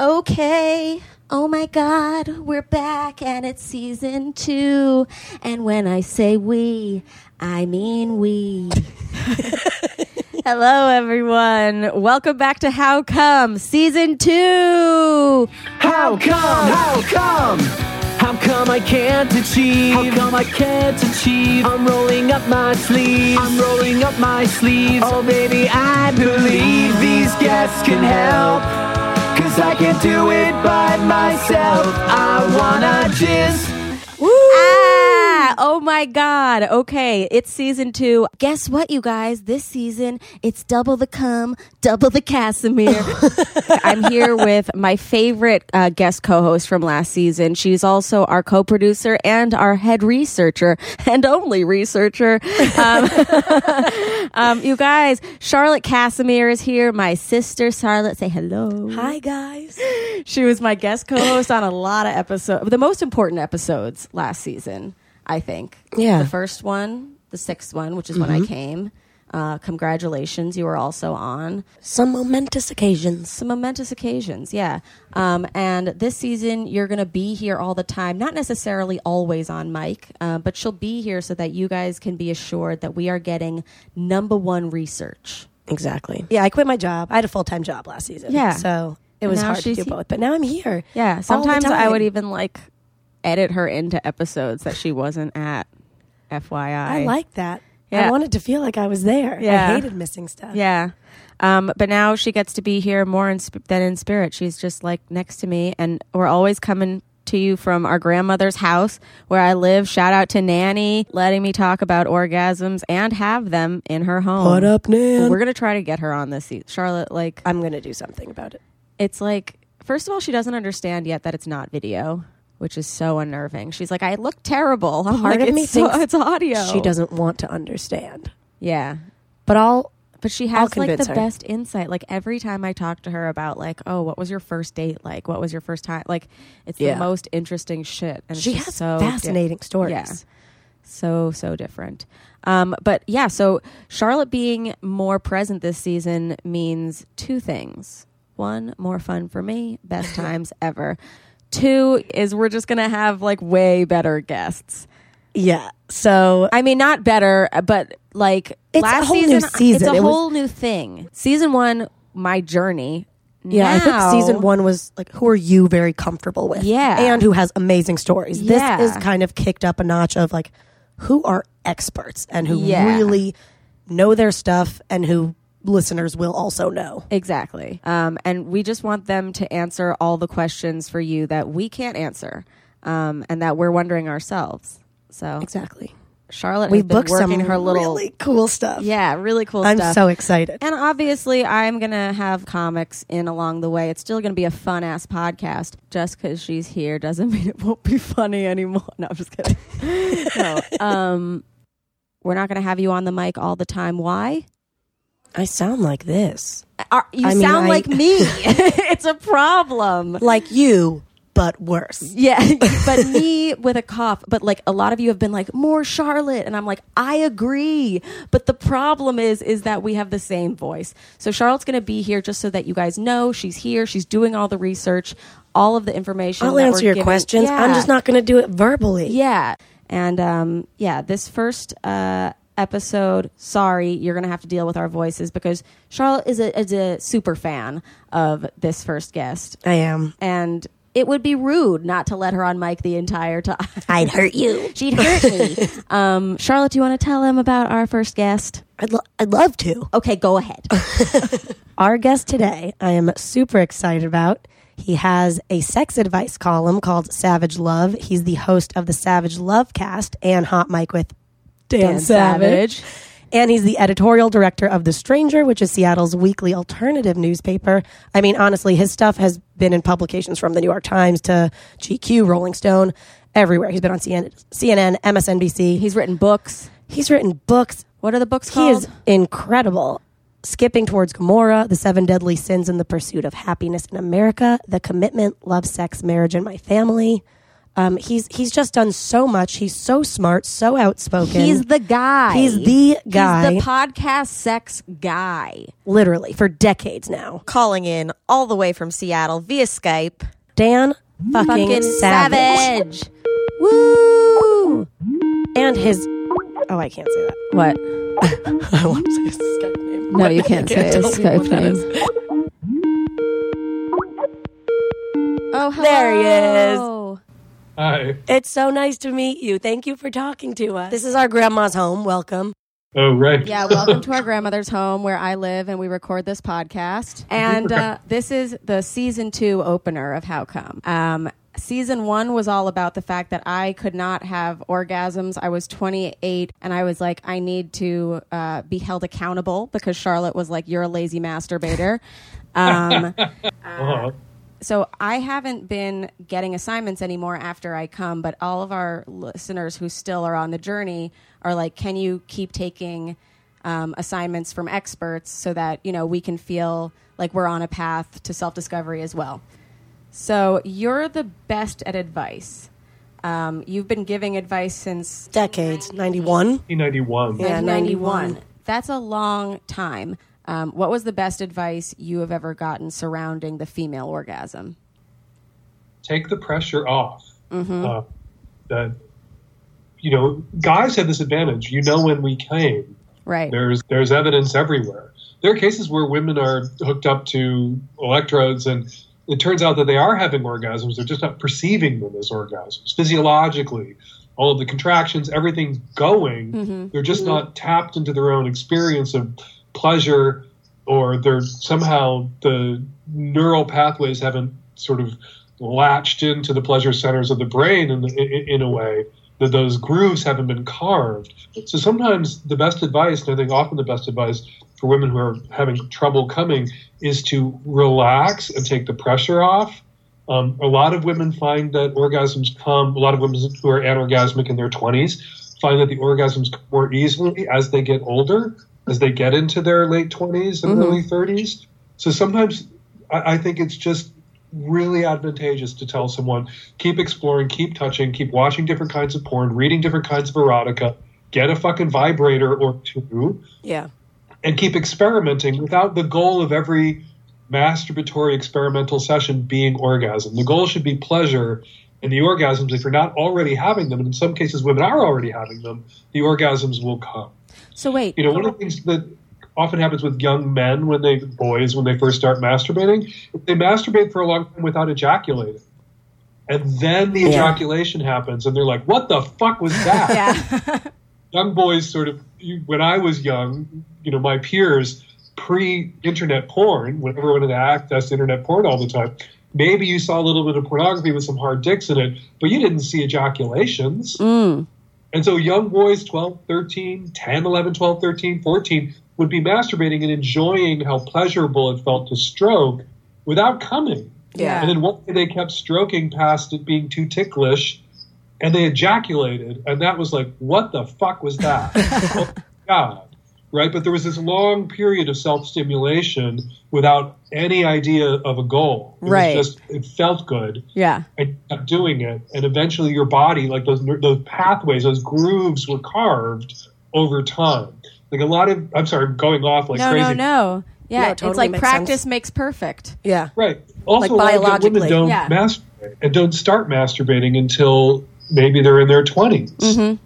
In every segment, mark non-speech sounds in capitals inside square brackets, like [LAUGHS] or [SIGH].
Okay. Oh my God, we're back and it's season two. And when I say we, I mean we. [LAUGHS] Hello, everyone. Welcome back to How Cum season two. How come? How come? How come I can't achieve? How come I can't achieve? I'm rolling up my sleeves. I'm rolling up my sleeves. Oh, baby, I believe these guests can help. I can't do it by myself. I wanna just. Ah, oh my God. Okay, it's season two. Guess what, you guys? This season, it's double the cum, double the Kassimir. [LAUGHS] I'm here with my favorite uh, guest co host from last season. She's also our co producer and our head researcher [LAUGHS] and only researcher. Um, [LAUGHS] um, you guys, Charlotte Kassimir is here. My sister, Charlotte, say hello. Hi, guys. She was my guest co-host on a lot of episodes, the most important episodes last season, I think. Yeah. The first one, the sixth one, which is when I came. Uh, congratulations, you were also on Some momentous occasions. some momentous occasions, yeah. Um, and this season, you're going to be here all the time, not necessarily always on mic, uh, but she'll be here so that you guys can be assured that we are getting number one research. Exactly. Yeah, I quit my job. I had a full time job last season. Yeah. So it was hard to do both. But now I'm here. Yeah, sometimes I would even like edit her into episodes that she wasn't at. FYI, I like that. Yeah. I wanted to feel like I was there. Yeah. I hated missing stuff. Yeah. Um, but now she gets to be here more in sp- than in spirit. She's just like next to me, and we're always coming to you from our grandmother's house where I live. Shout out to Nanny letting me talk about orgasms and have them in her home. What up, Nan? We're gonna try to get her on this. se- Charlotte, like, I'm going to do something about it. it's like first of all, she doesn't understand yet that it's not video. Which is so unnerving. She's like, I look terrible. I'm Part like, of me it's, thinks it's audio. She doesn't want to understand. Yeah. But I'll. But she has like the her. best insight. Like every time I talk to her about like, oh, what was your first date like? What was your first time? Like, it's Yeah. the most interesting shit. And She has so di- fascinating stories. Yeah. So so different. Um, but yeah, so Charlotte being more present this season means two things. One, more fun for me, best [LAUGHS] times ever. Two is we're just gonna have like way better guests. Yeah. So I mean, not better, but like It's a last whole new season, It's a It was- whole new thing. Season one, my journey. Yeah, I think season one was like, who are you very comfortable with? Yeah. And who has amazing stories. Yeah. This is kind of kicked up a notch of like, who are experts and who Yeah. really know their stuff and who listeners will also know. Exactly. Um, and we just want them to answer all the questions for you that we can't answer, um, and that we're wondering ourselves. So Exactly. Charlotte We booked some working her little, really cool stuff. yeah, really cool stuff. I'm stuff. so excited. And obviously, I'm going to have comics in along the way. It's still going to be a fun ass podcast. Just because she's here doesn't [LAUGHS] mean it won't be funny anymore. [LAUGHS] No, I'm just kidding. [LAUGHS] no. Um, we're not going to have you on the mic all the time. Why? I sound like this. Are, you I mean, sound I- like me. [LAUGHS] [LAUGHS] it's a problem. Like you, but worse. Yeah, [LAUGHS] but me with a cough. But like a lot of you have been like more Charlotte, and I'm like I agree. But the problem is, is that we have the same voice. So Charlotte's going to be here just so that you guys know she's here. She's doing all the research, all of the information. I'll answer your giving. questions. I'm just not going to do it verbally. Yeah, and um, yeah, this first uh, episode. Sorry, you're going to have to deal with our voices because Charlotte is a is a super fan of this first guest, I am. and it would be rude not to let her on mic the entire time. [LAUGHS] I'd hurt you. [LAUGHS] She'd hurt me. [LAUGHS] um, Charlotte, do you want to tell them about our first guest? I'd, lo- I'd love to. Okay, go ahead. Our guest today, I am super excited about. He has a sex advice column called Savage Love. He's the host of the Savage Lovecast and Hot Mic with Dan, Dan Savage. Savage. And he's the editorial director of The Stranger, which is Seattle's weekly alternative newspaper. I mean, honestly, his stuff has been in publications from the New York Times to GQ, Rolling Stone, everywhere. He's been on CNN, CNN MSNBC. He's written books. He's written books. What are the books called? He is incredible. Skipping towards Gomorrah, The Seven Deadly Sins in the Pursuit of Happiness in America, The Commitment, Love, Sex, Marriage, and My Family. Um, he's he's just done so much. He's so smart, so outspoken. He's the guy. He's the guy. He's the podcast sex guy. literally for decades now. Calling in all the way from Seattle via Skype. Dan fucking, Fucking savage. savage. Woo! and his. Oh, I can't say that. What? [LAUGHS] I want to say his Skype name. No, you can't [LAUGHS] say his tell Skype name. Oh, hello. There he is. Hi. It's so nice to meet you. Thank you for talking to us. This is our grandma's home. Welcome. Oh, right. Yeah, welcome to our grandmother's home where I live and we record this podcast. [LAUGHS] And uh, this is the season two opener of How Cum. Um, season one was all about the fact that I could not have orgasms. I was 28 and I was like, I need to uh, be held accountable because Charlotte was like, You're a lazy masturbator. [LAUGHS] Um, Uh-huh. So I haven't been getting assignments anymore after I come, but all of our listeners who still are on the journey are like, can you keep taking um, assignments from experts so that you know we can feel like we're on a path to self discovery as well. So you're the best at advice. Um, you've been giving advice since Decades. 91. 1991. Yeah, 91. 91. That's a long time. Um, what was the best advice you have ever gotten surrounding the female orgasm? Take the pressure off. Mm-hmm. Uh, that, you know, guys have this advantage. You know when we came. Right. There's there's evidence everywhere. There are cases where women are hooked up to electrodes and it turns out that they are having orgasms. They're just not perceiving them as orgasms. Physiologically, all of the contractions, everything's going. They're just not tapped into their own experience of pleasure, or they're somehow the neural pathways haven't sort of latched into the pleasure centers of the brain in, in, in a way that those grooves haven't been carved. So sometimes the best advice, and I think often the best advice for women who are having trouble coming, is to relax and take the pressure off. Um, a lot of women find that orgasms come, a lot of women who are anorgasmic in their 20s find that the orgasms come more easily as they get older, as they get into their late 20s and mm-hmm. early 30s. So sometimes I, I think it's just really advantageous to tell someone keep exploring, keep touching, keep watching different kinds of porn, reading different kinds of erotica, get a fucking vibrator or two, Yeah. and keep experimenting without the goal of every masturbatory experimental session being orgasm. The goal should be pleasure. And the orgasms, if you're not already having them, and in some cases women are already having them, the orgasms will come. So wait, You know, one of the things that often happens with young men when they boys when they first start masturbating, they masturbate for a long time without ejaculating. And then the ejaculation happens and they're like, What the fuck was that? [LAUGHS] yeah, [LAUGHS] young boys sort of you- when I was young, you know, my peers pre-internet porn, when everyone had access to internet porn all the time, maybe you saw a little bit of pornography with some hard dicks in it, but you didn't see ejaculations. Mm. And so young boys, 12, 13, 10, 11, 12, 13, 14, would be masturbating and enjoying how pleasurable it felt to stroke without coming. Yeah. And then one day they kept stroking past it being too ticklish and they ejaculated. And that was like, what the fuck was that? [LAUGHS] oh, God. Right? But there was this long period of self stimulation without any idea of a goal. It Right. was just, it felt good yeah, and kept doing it. And eventually your body, like those, those pathways, those grooves were carved over time. Like a lot of, I'm sorry, I'm going off like no, crazy. no, no. Yeah, No, it it's like makes practice sense. makes perfect. Yeah. Right. Also, Like a lot of women don't Yeah. masturbate and don't start masturbating until maybe they're in their 20s. Mm-hmm.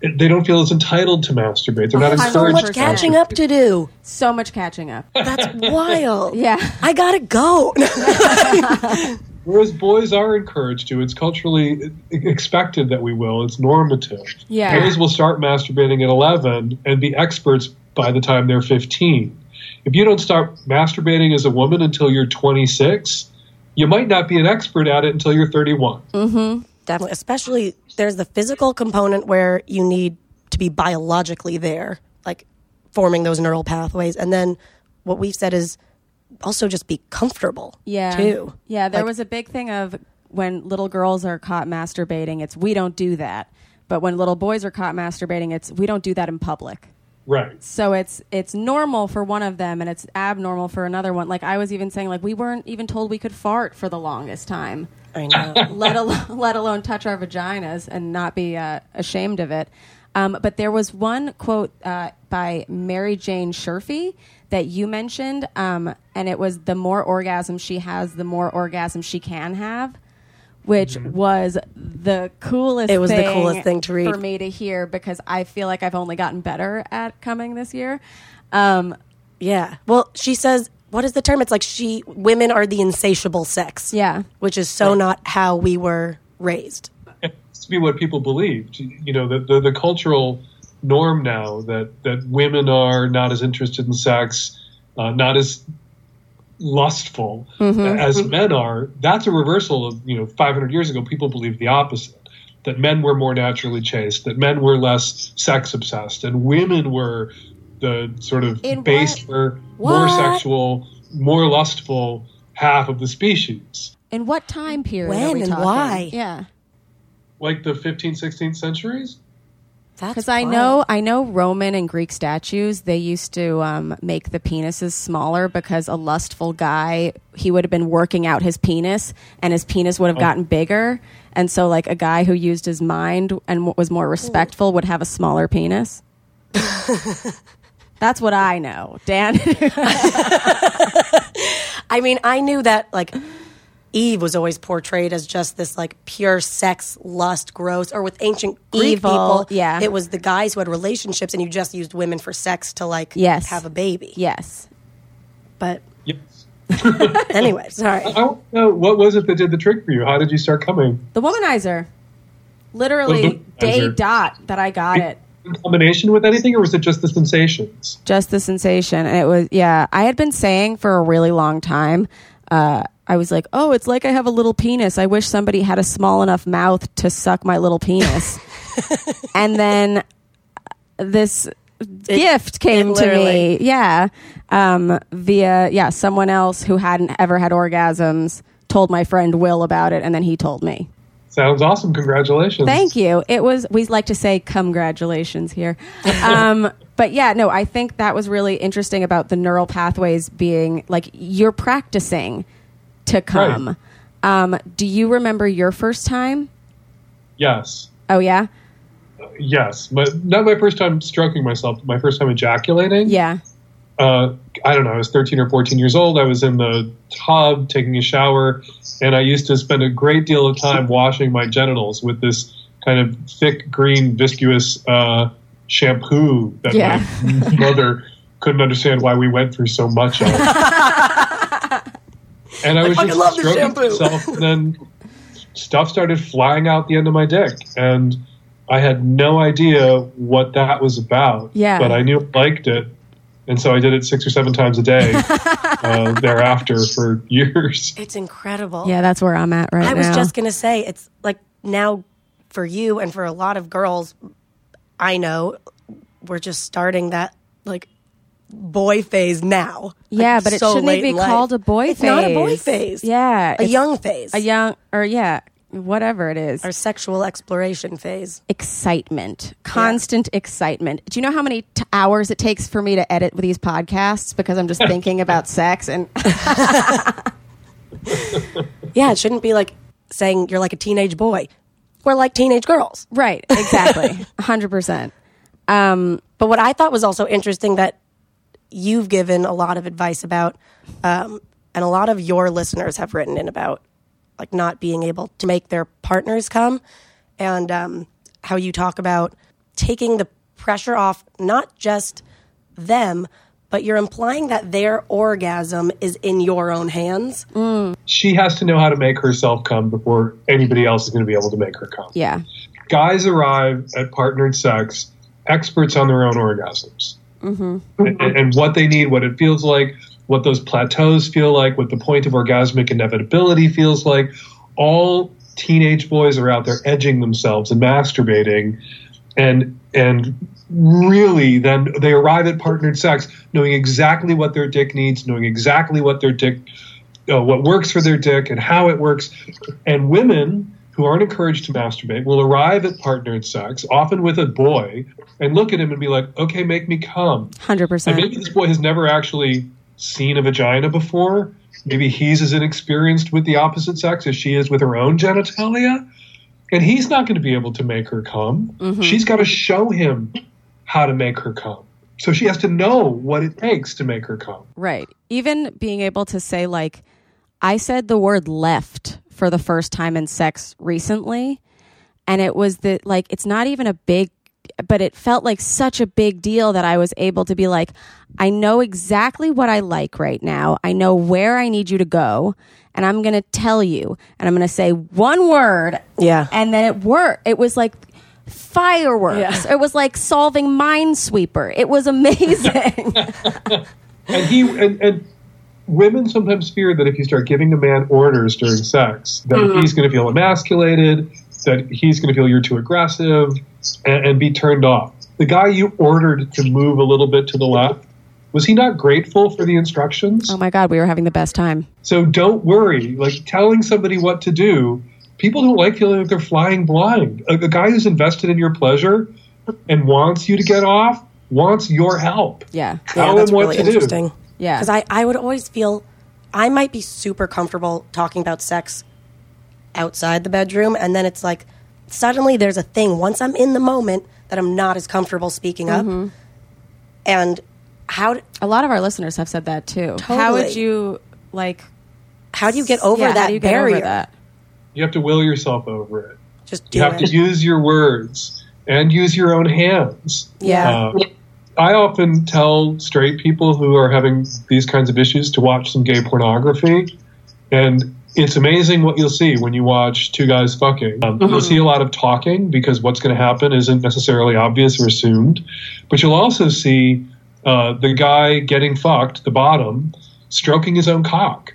They don't feel as entitled to masturbate. They're not hundred So much to catching up to do. So much catching up. That's wild. [LAUGHS] Yeah. I gotta go. [LAUGHS] Whereas boys are encouraged to. It's culturally expected that we will. It's normative. Yeah. Boys will start masturbating at 11 and be experts by the time they're 15. If you don't start masturbating as a woman until you're 26, you might not be an expert at it until you're 31. Mm-hmm. Definitely. Especially there's the physical component where you need to be biologically there, like forming those neural pathways. And then what we've said is also just be comfortable. Yeah. Too. Yeah, there Like- was a big thing of when little girls are caught masturbating, it's we don't do that. But when little boys are caught masturbating, it's we don't do that in public. Right. So it's it's normal for one of them and it's abnormal for another one. Like I was even saying like we weren't even told we could fart for the longest time. I know. [LAUGHS] let alone let alone touch our vaginas and not be uh, ashamed of it. Um, but there was one quote uh, by Mary Jane Sherfey that you mentioned, um, and it was the more orgasm she has, the more orgasm she can have, which was the coolest. It was the coolest thing to read. for me to hear because I feel like I've only gotten better at coming this year. Um, yeah. Well, she says, what is the term? It's like she, women are the insatiable sex. Yeah. Which is so not how we were raised. It used to be what people believed. You know, the, the, the cultural norm now that, that women are not as interested in sex, uh, not as lustful as men are. That's a reversal of, you know, 500 years ago, people believed the opposite. That men were more naturally chaste, that men were less sex obsessed, and women were the sort of In baser, more What? sexual, more lustful half of the species. in what time period? When are we and talking? why? Yeah. Like the 15th, 16th centuries? That's Because I know, I know Roman and Greek statues. They used to um, make the penises smaller because a lustful guy he would have been working out his penis, and his penis would have gotten bigger. And so, like a guy who used his mind and was more respectful would have a smaller penis. [LAUGHS] That's what I know, Dan. [LAUGHS] I mean, I knew that like Eve was always portrayed as just this like pure sex, lust, gross, or with ancient Greek Evil, people, yeah. it was the guys who had relationships, and you just used women for sex to like Yes. have a baby. yes. But Yes. [LAUGHS] anyway, sorry. I want to know what was it that did the trick for you? How did you start coming? The womanizer. Literally, oh, The day dot that I got it. In combination with anything, or was it just the sensations? just the sensation. And it was, yeah, I had been saying for a really long time, uh, I was like, oh, it's like I have a little penis. I wish somebody had a small enough mouth to suck my little penis. [LAUGHS] and then this gift came to me. Yeah. Um, via, yeah, someone else who hadn't ever had orgasms told my friend Will about it. And then he told me. Sounds awesome. Congratulations. Thank you. It was, we like to say congratulations here. [LAUGHS] Um, but yeah, no, I think that was really interesting about the neural pathways being like you're practicing to come. Um, do you remember your first time? Yes. Oh, yeah? Yes. But not my first time stroking myself, my first time ejaculating. Yeah. Uh, I don't know. I was 13 or 14 years old. I was in the tub taking a shower, and I used to spend a great deal of time washing my genitals with this kind of thick, green, viscous uh, shampoo that Yeah. my [LAUGHS] mother couldn't understand why we went through so much of. [LAUGHS] and I was fucking just love stroking shampoo. myself, and then stuff started flying out the end of my dick, and I had no idea what that was about. Yeah. but I knew I liked it, and so I did it six or seven times a day [LAUGHS] uh, thereafter for [LAUGHS] years. It's incredible. Yeah, that's where I'm at right I now. I was just gonna say it's like now for you and for a lot of girls, I know we're just starting that like boy phase now. Like, yeah, but it so shouldn't it be called a boy It's phase? not a boy phase. Yeah. a young phase. A young, or yeah, whatever it is. our sexual exploration phase. excitement, constant excitement. Do you know how many t- hours it takes for me to edit these podcasts because I'm just [LAUGHS] thinking about sex and [LAUGHS] Yeah, it shouldn't be like saying you're like a teenage boy. We're like teenage girls. right, exactly, [LAUGHS] hundred percent. Um, But what I thought was also interesting that you've given a lot of advice about, um, and a lot of your listeners have written in about, like not being able to make their partners come, and um, how you talk about taking the pressure off not just them, but you're implying that their orgasm is in your own hands. She has to know how to make herself come before anybody else is going to be able to make her come. yeah, guys arrive at partnered sex experts on their own orgasms. And, and what they need, what it feels like, what those plateaus feel like, what the point of orgasmic inevitability feels like. All teenage boys are out there edging themselves and masturbating, and and really then they arrive at partnered sex knowing exactly what their dick needs, knowing exactly what their dick uh, what works for their dick and how it works. And women who aren't encouraged to masturbate will arrive at partnered sex, often with a boy, and look at him and be like, okay, make me come. Hundred And percent. And maybe this boy has never actually seen a vagina before. Maybe he's as inexperienced with the opposite sex as she is with her own genitalia. And he's not going to be able to make her come. Mm-hmm. She's got to show him how to make her come. So she has to know what it takes to make her come. Right. Even being able to say like, I said the word left for the first time in sex recently, and it was the like it's not even a big but it felt like such a big deal that I was able to be like, I know exactly what I like right now. I know where I need you to go, and I'm going to tell you, and I'm going to say one word, Yeah. and then it worked. It was like fireworks. Yeah. It was like solving Minesweeper. It was amazing. [LAUGHS] And he and, and women sometimes fear that if you start giving a man orders during sex, that mm-hmm. he's going to feel emasculated, that he's going to feel you're too aggressive, and, and be turned off. The guy you ordered to move a little bit to the left, was he not grateful for the instructions? oh my god, we were having the best time. So don't worry. Like telling somebody what to do, people don't like feeling like they're flying blind. A, a guy who's invested in your pleasure and wants you to get off wants your help. Yeah. Tell yeah, that's him what really to do. interesting. Yeah. Because I, I would always feel I might be super comfortable talking about sex outside the bedroom, and then it's like suddenly there's a thing once I'm in the moment that I'm not as comfortable speaking up. Mm-hmm. And how d- A lot of our listeners have said that too. How would you like how do you get over yeah, that how do you get barrier? over that? You have to will yourself over it. Just do You have it. to use your words and use your own hands. yeah. Uh, I often tell straight people who are having these kinds of issues to watch some gay pornography, and it's amazing what you'll see when you watch two guys fucking. Um, You'll see a lot of talking because what's going to happen isn't necessarily obvious or assumed, but you'll also see uh, the guy getting fucked, the bottom, stroking his own cock.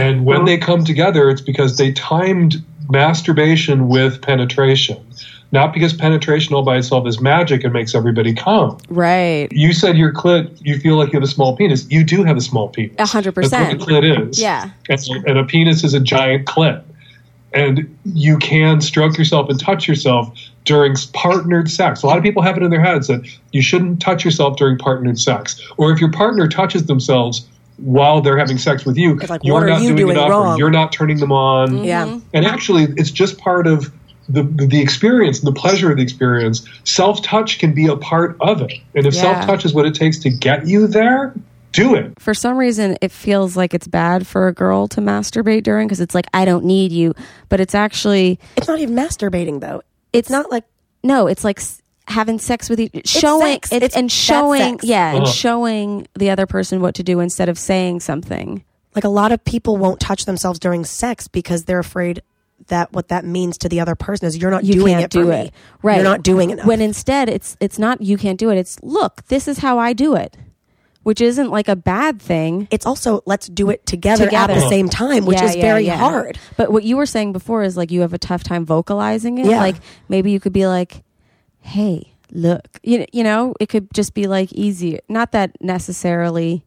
And when they come together, it's because they timed masturbation with penetration. Not because penetration all by itself is magic and makes everybody come. Right. You said your clit, you feel like you have a small penis. You do have a small penis. A hundred That's what percent. a clit is. Yeah. And, and a penis is a giant clit. And you can stroke yourself and touch yourself during partnered sex. A lot of people have it in their heads that you shouldn't touch yourself during partnered sex. Or if your partner touches themselves while they're having sex with you, like, you're not you doing, doing enough wrong? or you're not turning them on. Yeah. And actually, it's just part of the, the experience and the pleasure of the experience. Self touch can be a part of it. And if Yeah. self touch is what it takes to get you there, do it. For some reason, it feels like it's bad for a girl to masturbate during because it's like I don't need you, but it's actually It's not even masturbating though. it's Not like no, it's like having sex with each showing sex. it's, It's and showing sex. yeah Uh-huh. showing the other person what to do instead of saying something. like a lot of people won't touch themselves during sex because they're afraid that what that means to the other person is you're not you doing can't it for do me. it right You're not doing it. when instead it's it's not you can't do it it's look this is how i do it which isn't like a bad thing it's also let's do it together, Together. at the same time, which Yeah, is yeah, very yeah. hard. but what you were saying before is like you have a tough time vocalizing it like maybe you could be like hey look you, you know it could just be like easy not that necessarily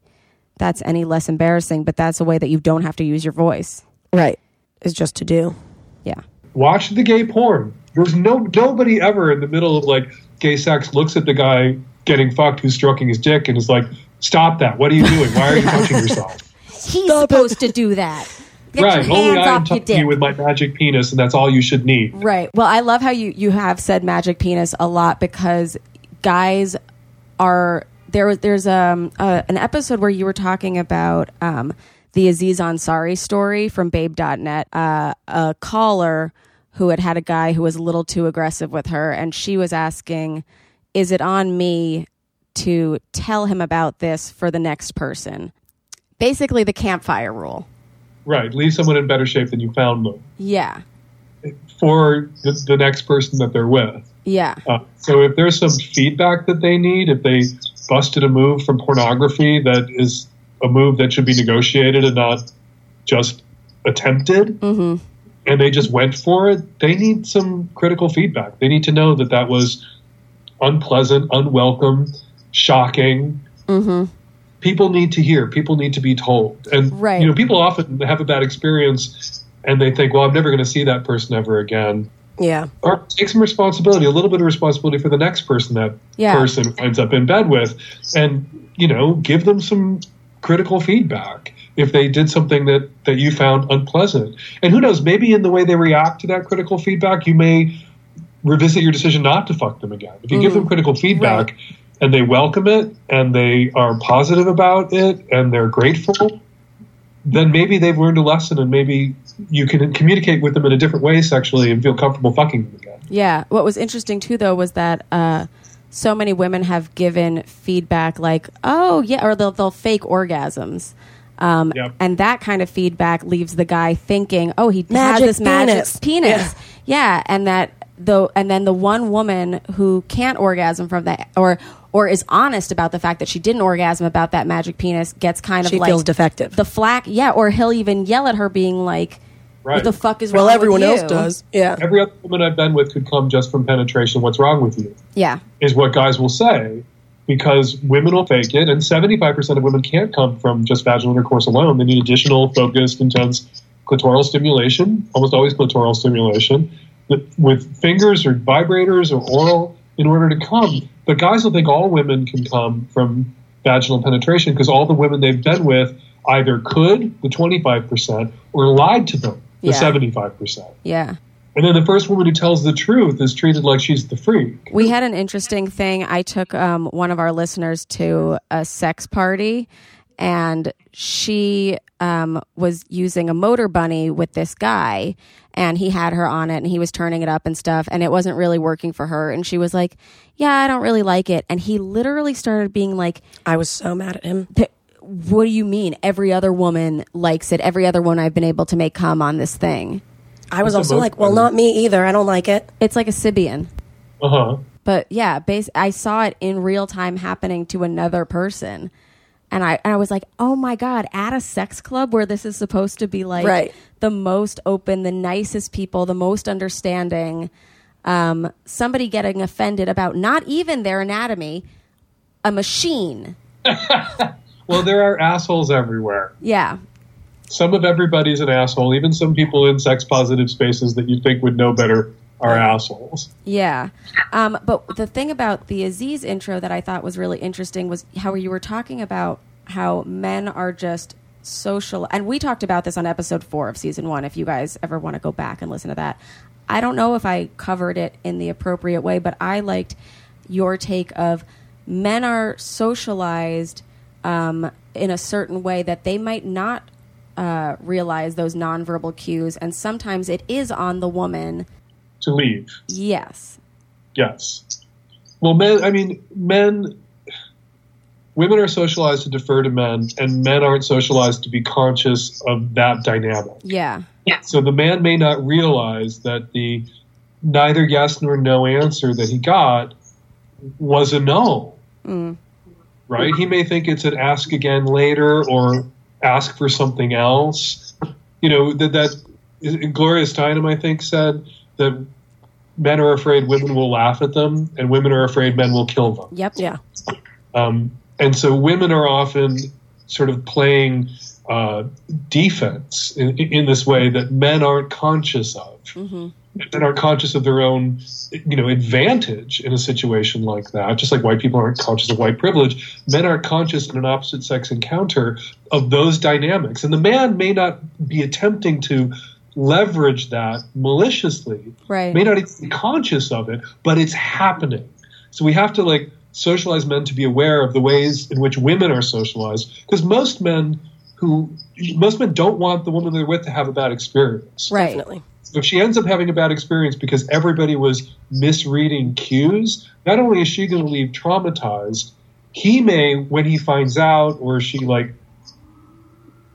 that's any less embarrassing but that's a way that you don't have to use your voice Right. Is just to do. Yeah watch the gay porn. There's no nobody ever in the middle of like gay sex looks at the guy getting fucked who's stroking his dick and is like, "Stop that! What are you doing? Why are you touching [LAUGHS] yourself?" he's supposed to do that Get right? your Only I'm off your touching dick. you with my magic penis, and that's all you should need. Right. Well, I love how you you have said magic penis a lot because guys are there. was There's um uh, an episode where you were talking about um the Aziz Ansari story from Babe.net. Uh, a caller who had had a guy who was a little too aggressive with her, and she was asking, "Is it on me to tell him about this for the next person?" Basically, the campfire rule. Right? Leave someone in better shape than you found them Yeah. for the, the next person that they're with. Yeah. Uh, so if there's some feedback that they need, if they busted a move from pornography that is a move that should be negotiated and not just attempted, Mm-hmm. and they just went for it, they need some critical feedback. They need to know that that was unpleasant, unwelcome, shocking. Mm-hmm. People need to hear. People need to be told. And Right. you know, people often have a bad experience and they think, well, I'm never going to see that person ever again. Yeah. Or take some responsibility, a little bit of responsibility for the next person that Yeah. person ends up in bed with, and you know, give them some critical feedback if they did something that that you found unpleasant. And who knows, maybe in the way they react to that critical feedback, you may revisit your decision not to fuck them again. If you give them critical feedback and they welcome it and they are positive about it and they're grateful, then maybe they've learned a lesson and maybe you can communicate with them in a different way sexually and feel comfortable fucking them again. Yeah. What was interesting too, though, was that uh, so many women have given feedback like, "Oh, yeah," or they'll they'll fake orgasms. Um, Yep. And that kind of feedback leaves the guy thinking, "Oh, he Magic has this penis." magic penis." Yeah. and that though, and then the one woman who can't orgasm from that, or or is honest about the fact that she didn't orgasm about that magic penis, gets kind of She like feels defective. The flack, yeah, or he'll even yell at her, being like, "What the fuck is well, wrong everyone with else does. Yeah. Every other woman I've been with could come just from penetration. What's wrong with you? Yeah. Is what guys will say because women will fake it, and 75% of women can't come from just vaginal intercourse alone. They need additional, focused, intense clitoral stimulation, almost always clitoral stimulation, with- with fingers or vibrators or oral in order to come. But guys will think all women can come from vaginal penetration because all the women they've been with either could, the 25%, or lied to them, the Yeah. 75%. Yeah. And then the first woman who tells the truth is treated like she's the freak. We had an interesting thing. I took um, one of our listeners to a sex party, and she um, was using a Motorbunny with this guy, and he had her on it, and he was turning it up and stuff, and it wasn't really working for her. And she was like, "Yeah, I don't really like it." And he literally started being like, I was so mad at him. "Th- "What do you mean? Every other woman likes it. Every other woman I've been able to make come on this thing. I was also like, well, not me either. I don't like it. It's like a Sybian." Uh huh. but yeah, base, I saw it in real time happening to another person. And I, and I was like, oh my God, at a sex club where this is supposed to be like Right. the most open, the nicest people, the most understanding, um, somebody getting offended about not even their anatomy, a machine. [LAUGHS] Well, there are assholes everywhere. Yeah. Some of everybody's an asshole. Even some people in sex positive spaces that you think would know better are assholes. Yeah. Um, but the thing about the Aziz intro that I thought was really interesting was how you were talking about how men are just social. And we talked about this on episode four of season one, if you guys ever want to go back and listen to that. I don't know if I covered it in the appropriate way, but I liked your take of men are socialized um, in a certain way that they might not uh, realize those nonverbal cues. And sometimes it is on the woman. To leave, Yes. yes. Well, men. I mean, men. Women are socialized to defer to men, and men aren't socialized to be conscious of that dynamic. Yeah. So the man may not realize that the neither yes nor no answer that he got was a no. Right? He may think it's an ask again later or ask for something else. You know, that, that Gloria Steinem, I think, said that men are afraid women will laugh at them and women are afraid men will kill them. Yep. Yeah. Um, and so women are often sort of playing uh, defense in, in this way that men aren't conscious of. Men aren't conscious of their own, you know, advantage in a situation like that. Just like white people aren't conscious of white privilege, men aren't conscious in an opposite sex encounter of those dynamics. And the man may not be attempting to leverage that maliciously, Right. may not even be conscious of it, but it's happening. So we have to like socialize men to be aware of the ways in which women are socialized, because most men who most men don't want the woman they're with to have a bad experience. Right. Definitely. If she ends up having a bad experience because everybody was misreading cues, not only is she going to leave traumatized, he may, when he finds out, or she like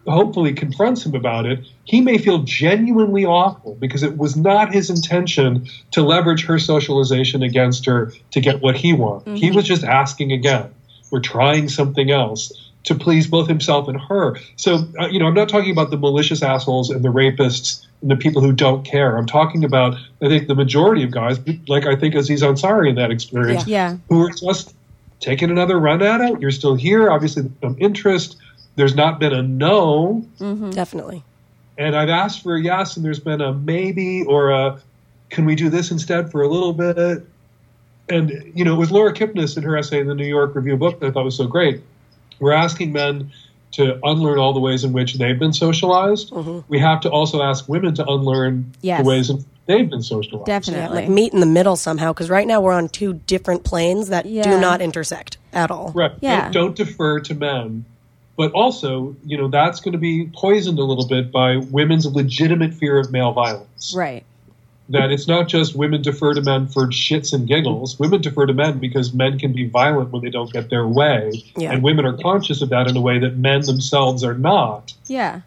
hopefully confronts him about it, he may feel genuinely awful because it was not his intention to leverage her socialization against her to get what he wanted. He mm-hmm. was just asking again. Or trying something else to please both himself and her. So, uh, you know, I'm not talking about the malicious assholes and the rapists and the people who don't care. I'm talking about, I think, the majority of guys, like I think Aziz Ansari in that experience, Yeah. who are just taking another run at it. You're still here. Obviously, some interest. There's not been a no. Definitely. and I've asked for a yes, and there's been a maybe or a can we do this instead for a little bit? And you know, it was Laura Kipnis in her essay in the New York Review book that I thought was so great. We're asking men to unlearn all the ways in which they've been socialized. Mm-hmm. We have to also ask women to unlearn Yes. the ways in which they've been socialized. Yeah, Definitely. like meet in the middle somehow because right now we're on two different planes that Yeah. do not intersect at all. Right. Yeah. Don't, don't defer to men. But also, you know, that's going to be poisoned a little bit by women's legitimate fear of male violence. right. That it's not just women defer to men for shits and giggles. Women defer to men because men can be violent when they don't get their way. Yeah. And women are conscious of that in a way that men themselves are not. Yeah.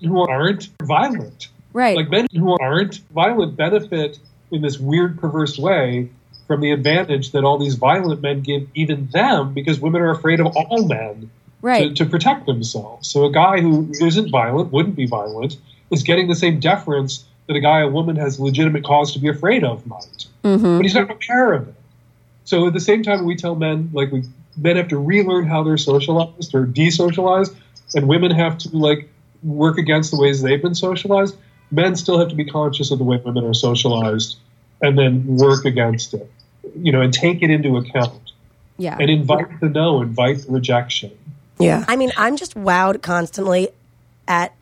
Who aren't violent. Right. Like men who aren't violent benefit in this weird, perverse way from the advantage that all these violent men give even them because women are afraid of all men right. to, to protect themselves. So a guy who isn't violent, wouldn't be violent, is getting the same deference that a guy a woman has legitimate cause to be afraid of might. Mm-hmm. But he's not aware of it. So at the same time, we tell men like we men have to relearn how they're socialized or desocialized, and women have to like work against the ways they've been socialized. Men still have to be conscious of the way women are socialized, and then work against it. You know, and take it into account, yeah. and invite the no, invite the rejection. Yeah. I mean, I'm just wowed constantly at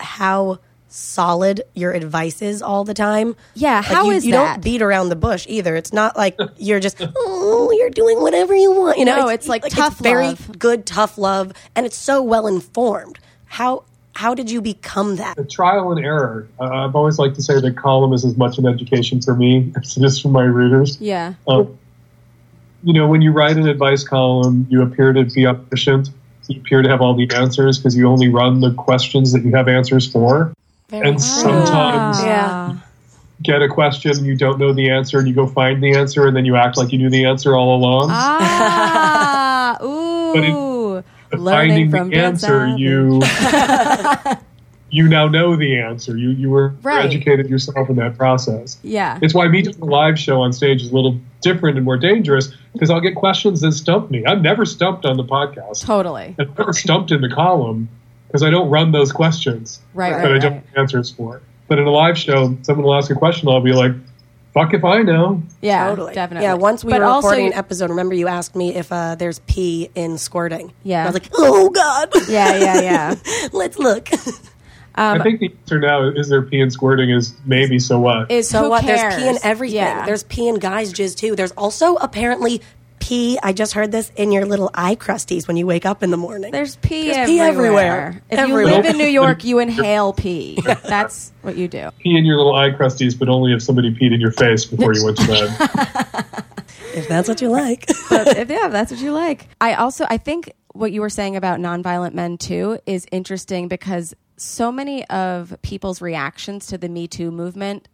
how solid your advice is all the time. Yeah, Like, how you, is you that? don't beat around the bush either. It's not like you're just [LAUGHS] oh, you're doing whatever you want. You know, No, it's like tough very love. good tough love, and it's so well informed. How how did you become that? the trial and error. Uh, I've always liked to say that column is as much an education for me [LAUGHS] as it is for my readers. yeah. Um, you know, when you write an advice column, you appear to be omniscient. You appear to have all the answers because you only run the questions that you have answers for. And sometimes Yeah. get a question and you don't know the answer and you go find the answer and then you act like you knew the answer all along. Ah, [LAUGHS] But ooh. But Learning finding from the Dan answer, Savage. you [LAUGHS] you now know the answer. You you were Right. educated yourself in that process. Yeah. It's why me doing a live show on stage is a little different and more dangerous because I'll get questions that stump me. I've never stumped on the podcast. Totally. I've never stumped in the column because I don't run those questions Right, that right, I don't right. have answers for. But in a live show, someone will ask a question, I'll be like, "Fuck if I know." Yeah. Totally. Definitely. Yeah, once we But were also recording an episode, remember you asked me if uh, there's pee in squirting. Yeah. I was like, oh, God. Yeah, yeah, yeah. [LAUGHS] Let's look. Um, I think the answer now is there pee and squirting is maybe so what. Is so who what? Cares? There's pee in everything. Yeah. There's pee in guys' jizz, too. There's also apparently pee. I just heard this in your little eye crusties when you wake up in the morning. There's pee, There's pee everywhere. everywhere. If Everywhere. you live in New York, you inhale pee. [LAUGHS] That's what you do. pee in your little eye crusties, but only if somebody peed in your face before you went to bed. [LAUGHS] if that's what you like. [LAUGHS] But if, yeah, that's what you like. I also I think what you were saying about nonviolent men too is interesting because so many of people's reactions to the Me Too movement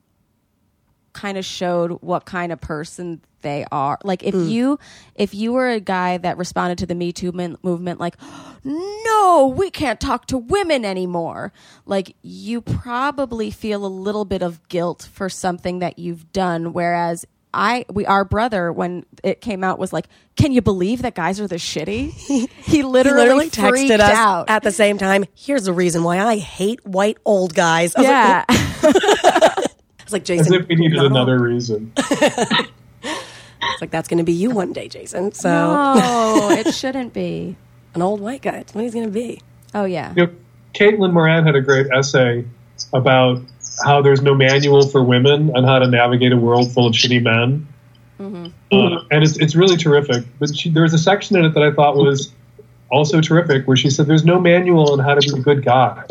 kind of showed what kind of person they are. Like if hmm. you if you were a guy that responded to the Me Too min- movement like no, we can't talk to women anymore. Like you probably feel a little bit of guilt for something that you've done whereas I we our brother when it came out was like, "Can you believe that guys are this shitty?" He [LAUGHS] He literally, literally texted us out. at the same time. Here's the reason why I hate white old guys. I yeah, like, [LAUGHS] I was like Jason. As Jason. if we needed not all. another reason. [LAUGHS] It's like that's going to be you one day, Jason. So no, [LAUGHS] it shouldn't be. an old white guy. That's what he's going to be. Oh yeah, You know, Caitlin Moran had a great essay about how there's no manual for women on how to navigate a world full of shitty men. Uh, and it's, it's really terrific. But she, there was a section in it that I thought was also terrific where she said there's no manual on how to be a good guy.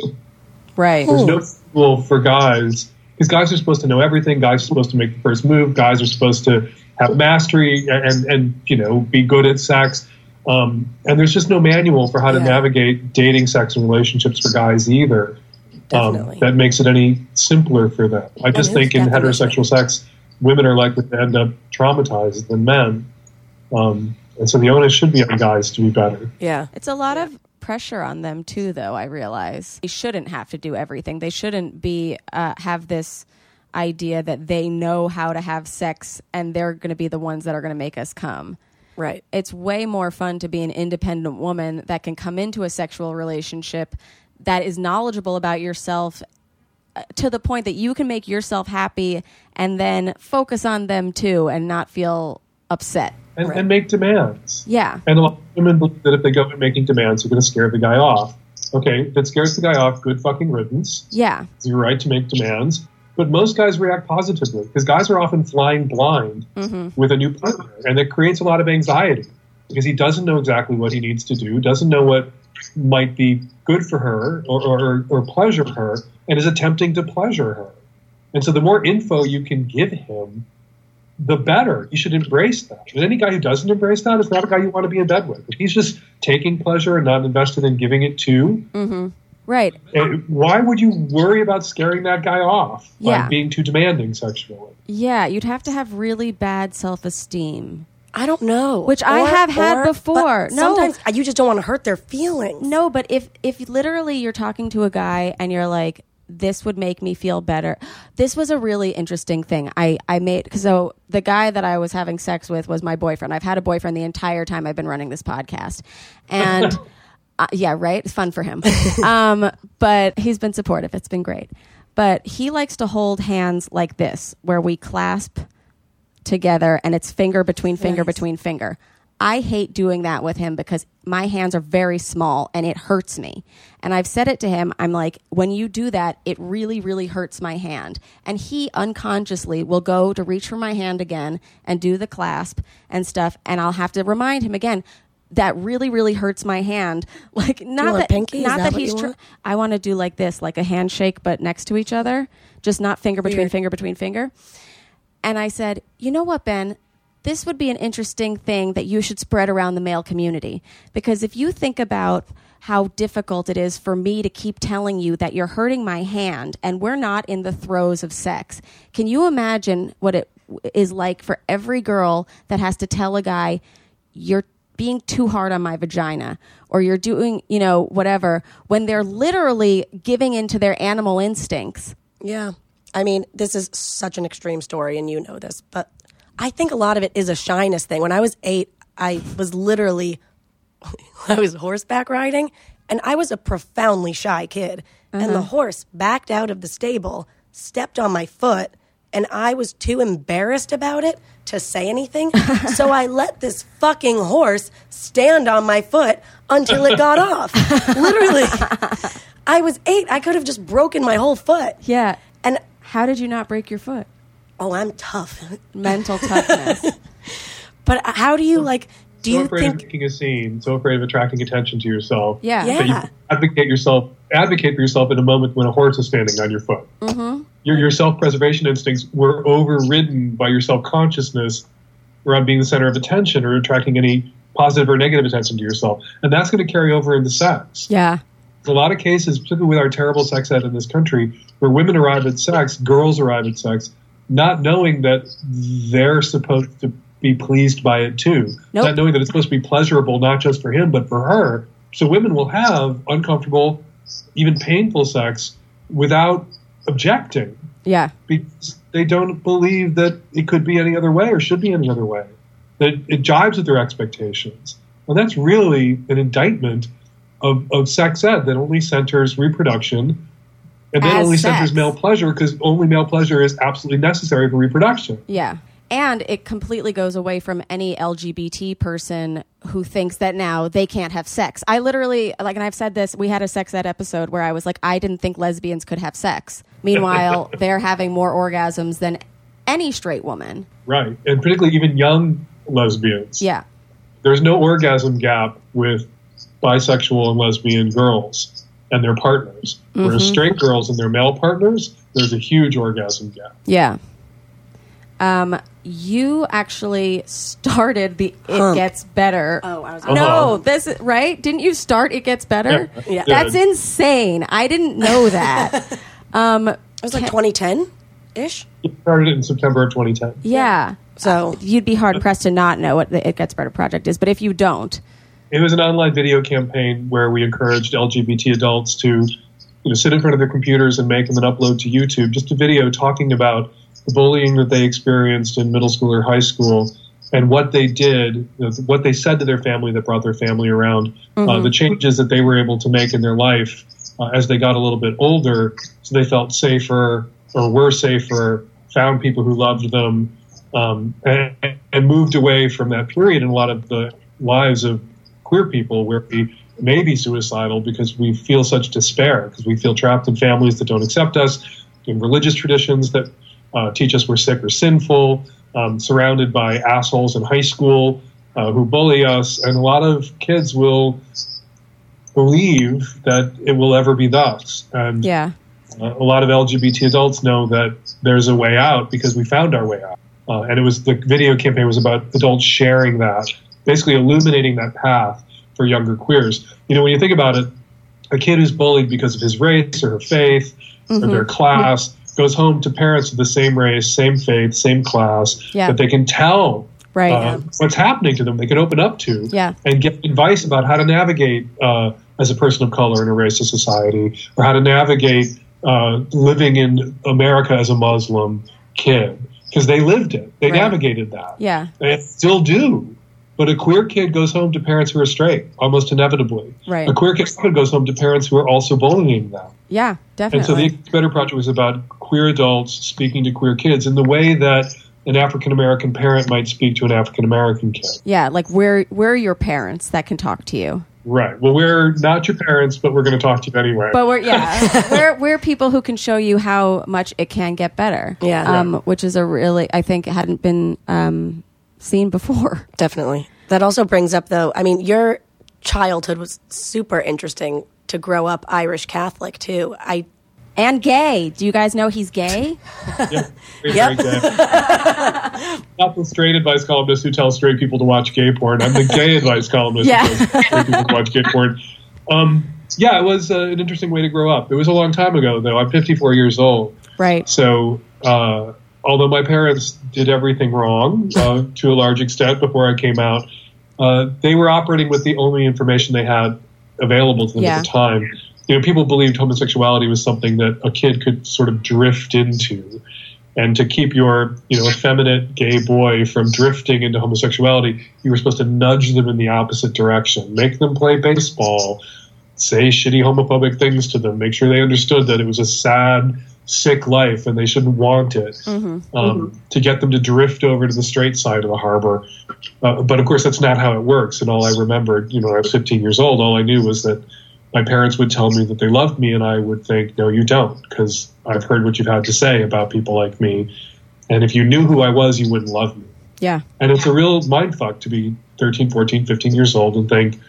right. There's no rule for guys because guys are supposed to know everything. Guys are supposed to make the first move. Guys are supposed to have mastery and and you know be good at sex. Um, and there's just no manual for how to Yeah. navigate dating, sex, and relationships for guys either. Um, that makes it any simpler for them. I just think in heterosexual sex, women are likely to end up traumatized than men. Um, and so the onus should be on guys to be better. Yeah. It's a lot of pressure on them too, though. I realize they shouldn't have to do everything. They shouldn't be uh, have this idea that they know how to have sex and they're going to be the ones that are going to make us come. Right. It's way more fun to be an independent woman that can come into a sexual relationship that is knowledgeable about yourself uh, to the point that you can make yourself happy and then focus on them too and not feel upset. and, and make demands. Yeah. And a lot of women believe that if they go in making demands, they're going to scare the guy off. Okay, if it scares the guy off, good fucking riddance. Yeah. It's your right to make demands. But most guys react positively because guys are often flying blind mm-hmm. with a new partner, and that creates a lot of anxiety because he doesn't know exactly what he needs to do, doesn't know what might be good for her or, or, or pleasure her, and is attempting to pleasure her. And so the more info you can give him, the better. You should embrace that. And any guy who doesn't embrace that is not a guy you want to be in bed with. If he's just taking pleasure and not invested in giving it to, mm-hmm. Right. why would you worry about scaring that guy off by Yeah. being too demanding sexually? Yeah. You'd have to have really bad self esteem. I don't know. Which I have had but before. No. Sometimes uh, you just don't want to hurt their feelings. No, but if if literally you're talking to a guy and you're like, this would make me feel better. This was a really interesting thing. I I made so the guy that I was having sex with was my boyfriend. I've had a boyfriend the entire time I've been running this podcast, and [LAUGHS] uh, yeah, right, it's fun for him. [LAUGHS] um, but he's been supportive. It's been great. But he likes to hold hands like this, where we clasp together and it's finger between finger between finger. I hate doing that with him because my hands are very small and it hurts me. And I've said it to him. I'm like, when you do that, it really, really hurts my hand. And he unconsciously will go to reach for my hand again and do the clasp and stuff. And I'll have to remind him again. That really, really hurts my hand. [LAUGHS] Like not that, pinky? Not that that, he's. Tr- want? I want to do like this, like a handshake, but next to each other, just not finger between Weird. finger between finger. And I said, you know what, Ben? This would be an interesting thing that you should spread around the male community. Because if you think about how difficult it is for me to keep telling you that you're hurting my hand and we're not in the throes of sex, can you imagine what it is like for every girl that has to tell a guy, you're being too hard on my vagina or you're doing, you know, whatever, when they're literally giving into their animal instincts? Yeah. I mean, this is such an extreme story, and you know this, but I think a lot of it is a shyness thing. When I was eight, I was literally, [LAUGHS] I was horseback riding, and I was a profoundly shy kid. And the uh-huh. horse backed out of the stable, stepped on my foot, and I was too embarrassed about it to say anything. so I let this fucking horse stand on my foot until it got [LAUGHS] off. Literally. I was eight. I could have just broken my whole foot. Yeah. And How did you not break your foot? oh, I'm tough. Mental toughness. [LAUGHS] But how do you like? Do so you afraid of think? making a scene, so afraid of attracting attention to yourself. Yeah. Yeah. that you advocate yourself, advocate for yourself in a moment when a horse is standing on your foot. Mm-hmm. Your, your self-preservation instincts were overridden by your self-consciousness around being the center of attention or attracting any positive or negative attention to yourself, and that's going to carry over into sex. Yeah. A lot of cases, particularly with our terrible sex ed in this country, where women arrive at sex, girls arrive at sex, not knowing that they're supposed to be pleased by it too. Nope. Not knowing that it's supposed to be pleasurable, not just for him, but for her. So women will have uncomfortable, even painful sex without objecting Yeah. because they don't believe that it could be any other way or should be any other way. That it jives with their expectations. And that's really an indictment of, of sex ed that only centers reproduction and then As only sex. centers male pleasure because only male pleasure is absolutely necessary for reproduction. Yeah. And it completely goes away from any LGBT person who thinks that now they can't have sex. I literally, like, and I've said this, we had a sex ed episode where I was like, I didn't think lesbians could have sex. Meanwhile, [LAUGHS] they're having more orgasms than any straight woman. Right. And particularly even young lesbians. Yeah. There's no orgasm gap with bisexual and lesbian girls and their partners. Whereas straight girls and their male partners, there's a huge orgasm gap. Yeah. Um, you actually started the It Gets Better. Oh, I was. Uh-huh. No, this right? Didn't you start It Gets Better? Yeah, Yeah. That's insane. I didn't know that. [LAUGHS] um, It was like 2010 ish. It started in September of 2010. yeah. So You'd be hard pressed to not know what the It Gets Better project is, but if you don't, It was an online video campaign where we encouraged LGBT adults to you know, sit in front of their computers and make them an upload to YouTube, just a video talking about the bullying that they experienced in middle school or high school and what they did, you know, what they said to their family that brought their family around, uh, the changes that they were able to make in their life uh, as they got a little bit older, so they felt safer or were safer, found people who loved them, um, and, and moved away from that period in a lot of the lives of queer people where we may be suicidal because we feel such despair, because we feel trapped in families that don't accept us, in religious traditions that uh, teach us we're sick or sinful, um, surrounded by assholes in high school uh, who bully us. And a lot of kids will believe that it will ever be thus. And Yeah. a lot of LGBT adults know that there's a way out because we found our way out. Uh, and it was the video campaign was about adults sharing that, basically illuminating that path for younger queers. You know, when you think about it, a kid who's bullied because of his race or her faith or their class goes home to parents of the same race, same faith, same class Yeah. that they can tell Right. uh, what's happening to them. They can open up to Yeah. and get advice about how to navigate uh, as a person of color in a racist society, or how to navigate uh, living in America as a Muslim kid, because they lived it. They Right. navigated that. yeah. They still do. But a queer kid goes home to parents who are straight, almost inevitably. Right. A queer kid goes home to parents who are also bullying them. Yeah. Definitely. And so the Better Project was about queer adults speaking to queer kids in the way that an African American parent might speak to an African American kid. yeah. Like we're we're your parents that can talk to you. Right. Well, we're not your parents, but we're going to talk to you anyway. But we're yeah, [LAUGHS] we're we're people who can show you how much it can get better. Yeah. um, which is a really I think hadn't been um, seen before. [LAUGHS] Definitely. That also brings up, though, I mean, your childhood was super interesting to grow up Irish Catholic, too. I And gay. Do you guys know he's gay? [LAUGHS] yeah, very, Yep. very gay. not the straight advice columnist who tells straight people to watch gay porn. I'm the gay advice columnist Yeah. who tells straight people to watch gay porn. Um, yeah, it was uh, an interesting way to grow up. It was a long time ago, though. I'm 54 years old. Right. So, uh, although my parents did everything wrong uh, to a large extent before I came out, uh, they were operating with the only information they had available to them Yeah. at the time. You know, people believed homosexuality was something that a kid could sort of drift into. And to keep your, you know, effeminate gay boy from drifting into homosexuality, you were supposed to nudge them in the opposite direction, make them play baseball, say shitty homophobic things to them, make sure they understood that it was a sad, sick life and they shouldn't want it, um, to get them to drift over to the straight side of the harbor. Uh, but of course, that's not how it works. And all I remembered, you know, when I was 15 years old, all I knew was that my parents would tell me that they loved me, and I would think, no, you don't, because I've heard what you've had to say about people like me. And if you knew who I was, you wouldn't love me. Yeah. And it's a real mind fuck to be 13, 14, 15 years old and think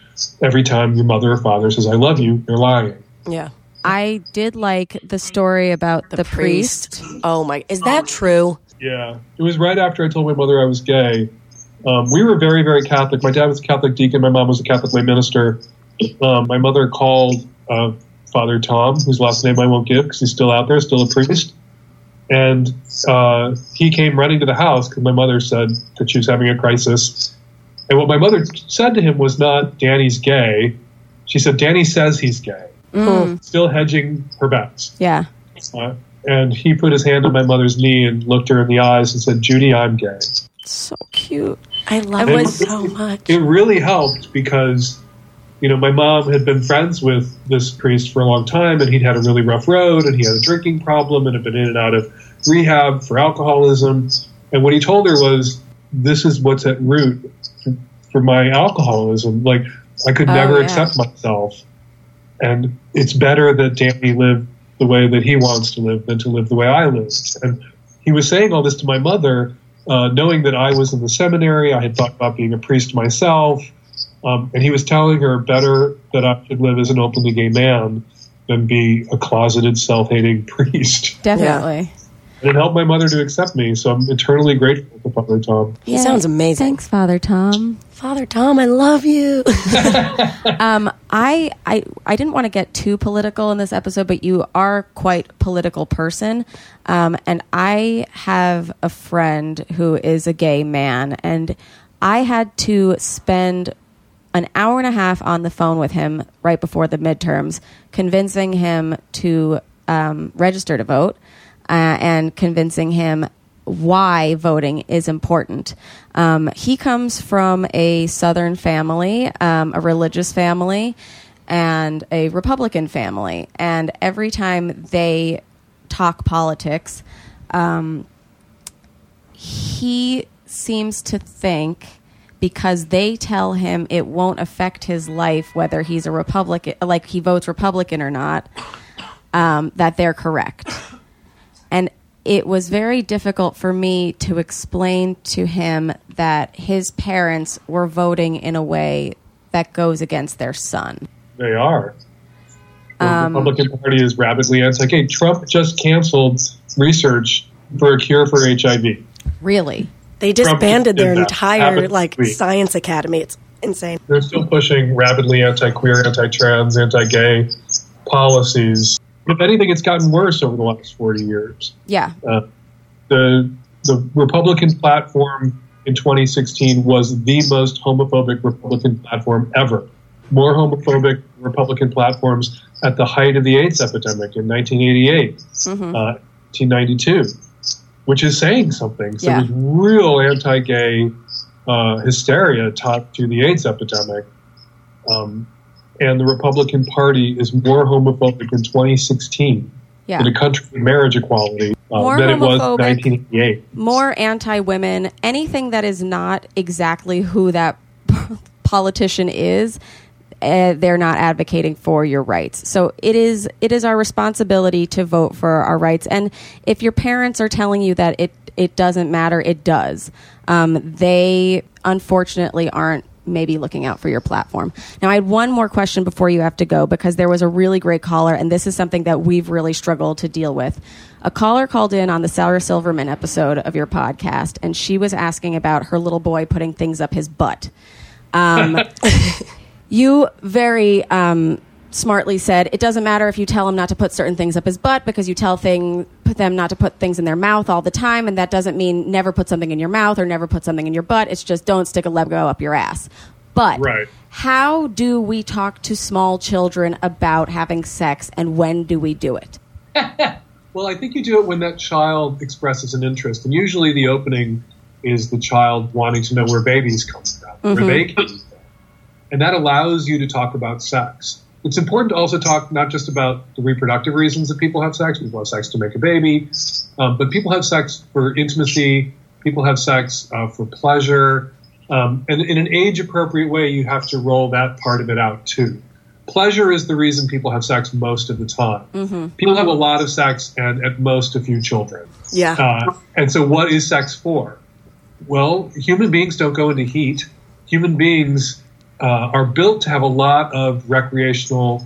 every time your mother or father says, I love you, you're lying. yeah. I did like the story about the, priest. Oh, my. Is that true? Yeah. It was right after I told my mother I was gay. Um, we were very, very Catholic. My dad was a Catholic deacon. My mom was a Catholic lay minister. Um, my mother called uh, Father Tom, whose last name I won't give because he's still out there, still a priest. And uh, he came running to the house because my mother said that she was having a crisis. And what my mother said to him was not, Danny's gay. She said, Danny says he's gay. Still hedging her bets. Yeah. Uh, and he put his hand on my mother's knee and looked her in the eyes and said, Judy, I'm gay. So cute. I love And it it- so much. It really helped because, you know, my mom had been friends with this priest for a long time and he'd had a really rough road and he had a drinking problem and had been in and out of rehab for alcoholism. And what he told her was, this is what's at root for my alcoholism. Like, I could Oh, never yeah. accept myself. And it's better that Danny live the way that he wants to live than to live the way I live. And he was saying all this to my mother, uh, knowing that I was in the seminary. I had thought about being a priest myself. Um, and he was telling her better that I should live as an openly gay man than be a closeted, self hating [LAUGHS] priest. Definitely. And it helped my mother to accept me. So I'm eternally grateful to Father Tom. He sounds amazing. Thanks, Father Tom. Father Tom, I love you. [LAUGHS] [LAUGHS] Um, I, I I didn't want to get too political in this episode, but you are quite a political person, um, and I have a friend who is a gay man, and I had to spend an hour and a half on the phone with him right before the midterms, convincing him to um, register to vote uh, and convincing him why voting is important. Um, he comes from a Southern family, um, a religious family, and a Republican family. And every time they talk politics, um, he seems to think because they tell him it won't affect his life whether he's a Republican, like he votes Republican or not, um, that they're correct. And it was very difficult for me to explain to him that his parents were voting in a way that goes against their son. They are. The Um, Republican Party is rapidly anti-gay. Trump just canceled research for a cure for HIV. Really? They disbanded their entire like week. science academy. It's insane. They're still pushing rapidly anti-queer, anti-trans, anti-gay policies. If anything, it's gotten worse over the last 40 years. Yeah. Uh, the the Republican platform in 2016 was the most homophobic Republican platform ever. More homophobic Republican platforms at the height of the AIDS epidemic in 1988, uh, 1992, which is saying something. So Yeah. there's real anti-gay uh, hysteria tied to the AIDS epidemic. Um, and the Republican Party is more homophobic in 2016 Yeah. in a country with marriage equality uh, than it was in 1988. more anti-women anything that is not exactly who that [LAUGHS] politician is uh, they're not advocating for your rights so it is it is our responsibility to vote for our rights and if your parents are telling you that it it doesn't matter it does um, they unfortunately aren't maybe looking out for your platform. Now, I had one more question before you have to go because there was a really great caller, and this is something that we've really struggled to deal with. A caller called in on the Sarah Silverman episode of your podcast, and she was asking about her little boy putting things up his butt. Um, [LAUGHS] you very um, smartly said it doesn't matter if you tell him not to put certain things up his butt because you tell thing put them not to put things in their mouth all the time, and that doesn't mean never put something in your mouth or never put something in your butt. It's just don't stick a Lego up your ass. But Right. how do we talk to small children about having sex, and when do we do it? [LAUGHS] Well, I think you do it when that child expresses an interest, and usually the opening is the child wanting to know where babies come from, where they came from, and that allows you to talk about sex. It's important to also talk not just about the reproductive reasons that people have sex. People have sex to make a baby, um, but people have sex for intimacy. People have sex uh, for pleasure, um, and in an age-appropriate way, you have to roll that part of it out too. Pleasure is the reason people have sex most of the time. People have a lot of sex and at most a few children. Yeah. Uh, and so, what is sex for? Well, human beings don't go into heat. Human beings uh, are built to have a lot of recreational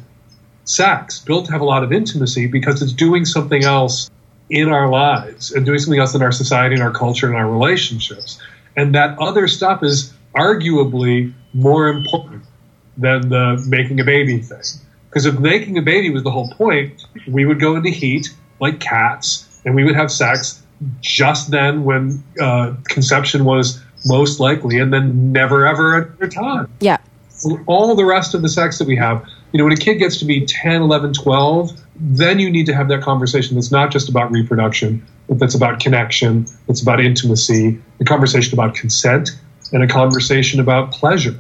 sex, built to have a lot of intimacy because it's doing something else in our lives and doing something else in our society and our culture and our relationships. And that other stuff is arguably more important than the making a baby thing. Because if making a baby was the whole point, we would go into heat like cats and we would have sex just then when uh, conception was most likely and then never ever another time Yeah. All the rest of the sex that we have, you know, when a kid gets to be 10, 11, 12, then you need to have that conversation that's not just about reproduction, but that's about connection, it's about intimacy, a conversation about consent, and a conversation about pleasure.